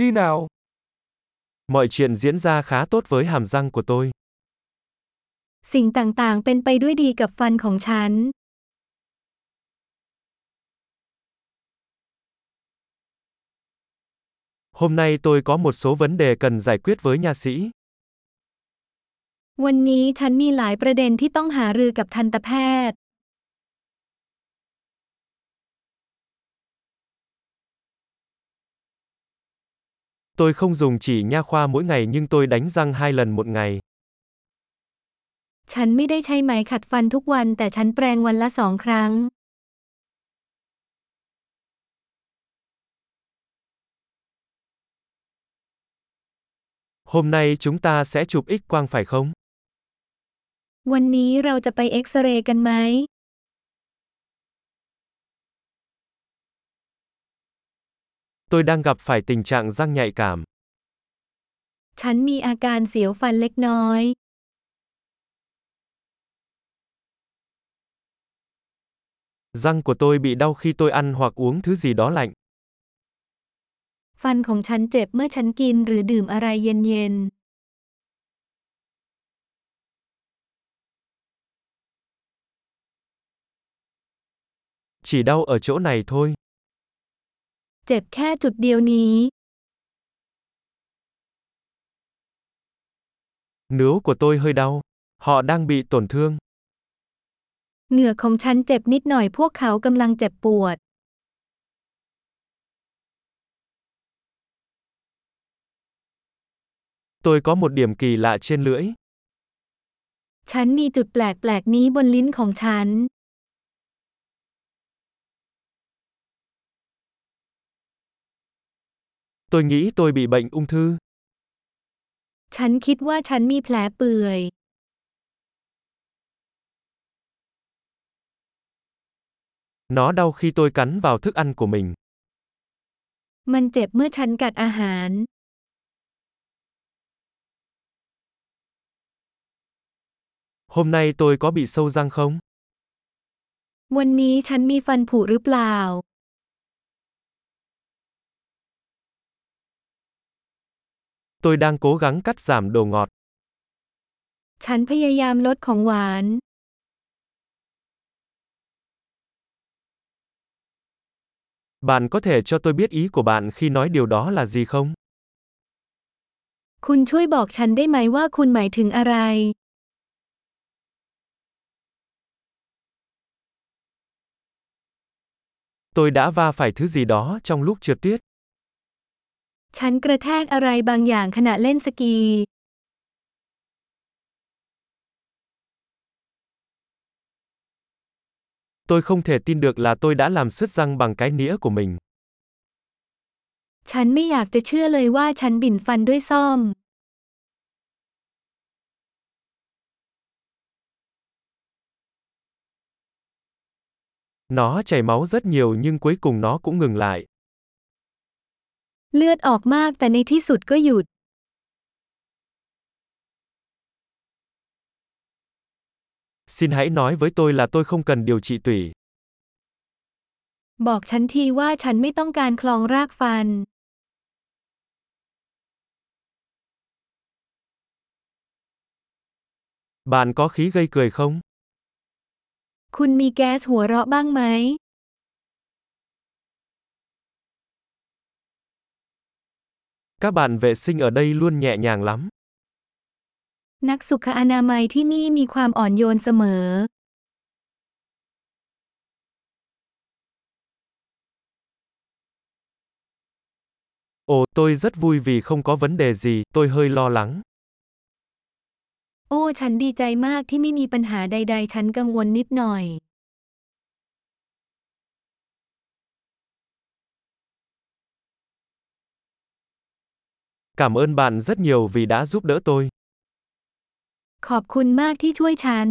đi nào. Mọi chuyện diễn ra khá tốt với hàm răng của tôi. สิ่งต่างๆ เป็นไปด้วยดีกับฟันของฉัน Hôm nay tôi có một số vấn đề cần giải quyết với nha sĩ. วันนี้ฉันมีหลายประเด็นที่ต้องหารือกับทันตแพทย์ Tôi không dùng chỉ nha khoa mỗi ngày nhưng tôi đánh răng hai lần một ngày. ฉันไม่ได้ใช้ไหมขัดฟันทุกวันแต่ฉันแปรงวันละสองครั้ง Hôm nay chúng ta sẽ chụp X quang phải không? วันนี้เราจะไปเอ็กซเรย์กันไหม Tôi đang gặp phải tình trạng răng nhạy cảm. ฉันมีอาการเสียวฟันเล็กน้อย Răng của tôi bị đau khi tôi ăn hoặc uống thứ gì đó lạnh. ฟันของฉันเจ็บเมื่อฉันกินหรือดื่มอะไรเย็น Chỉ đau ở chỗ này thôi. ๆเจ็บแค่จุดเดียวนี้ Nướu của tôi hơi đau. Họ đang bị tổn thương. เหงือกของฉันเจ็บนิดหน่อยพวกเขากำลังเจ็บปวด Tôi có một điểm kỳ lạ trên lưỡi. ฉันมีจุดแปลกๆนี้บนลิ้นของฉัน Tôi nghĩ tôi bị bệnh ung thư. ฉันคิดว่าฉันมีแผลเปื่อย Nó đau khi tôi cắn vào thức ăn của mình. มันเจ็บเมื่อฉันกัดอาหาร Hôm nay tôi có bị sâu răng không? วันนี้ฉันมีฟันผุหรือเปล่า Tôi đang cố gắng cắt giảm đồ ngọt. ฉันพยายามลดของหวาน Bạn có thể cho tôi biết ý của bạn khi nói điều đó là gì không? คุณช่วยบอกฉันได้ไหมว่าคุณหมายถึงอะไร Tôi đã va phải thứ gì đó trong lúc trượt tuyết. ฉันกระแทกอะไรบางอย่างขณะเล่นสกี Tôi không thể tin được là tôi đã làm sứt răng bằng cái nĩa của mình. ฉันไม่อยากจะเชื่อเลยว่าฉันบิ่นฟันด้วยซ่อม Nó chảy máu rất nhiều nhưng cuối cùng nó cũng ngừng lại. เลือดออกมากแต่ในที่สุดก็หยุด Xin hãy nói với tôi là tôi không cần điều trị tủy. บอกฉันทีว่าฉันไม่ต้องการคลองรากฟัน Bạn có khí gây cười không? คุณมีแก๊สหัวเราะบ้างไหม Các bạn vệ sinh ở đây luôn nhẹ nhàng lắm. นักสุขอนามัยที่นี่มีความอ่อนโยนเสมอ Ồ, tôi rất vui vì không có vấn đề gì, tôi hơi lo lắng. โอ้ ฉันดีใจมากที่ไม่มีปัญหาใด ๆ ฉันกังวลนิดหน่อย Cảm ơn bạn rất nhiều vì đã giúp đỡ tôi. ขอบคุณมากที่ช่วยฉัน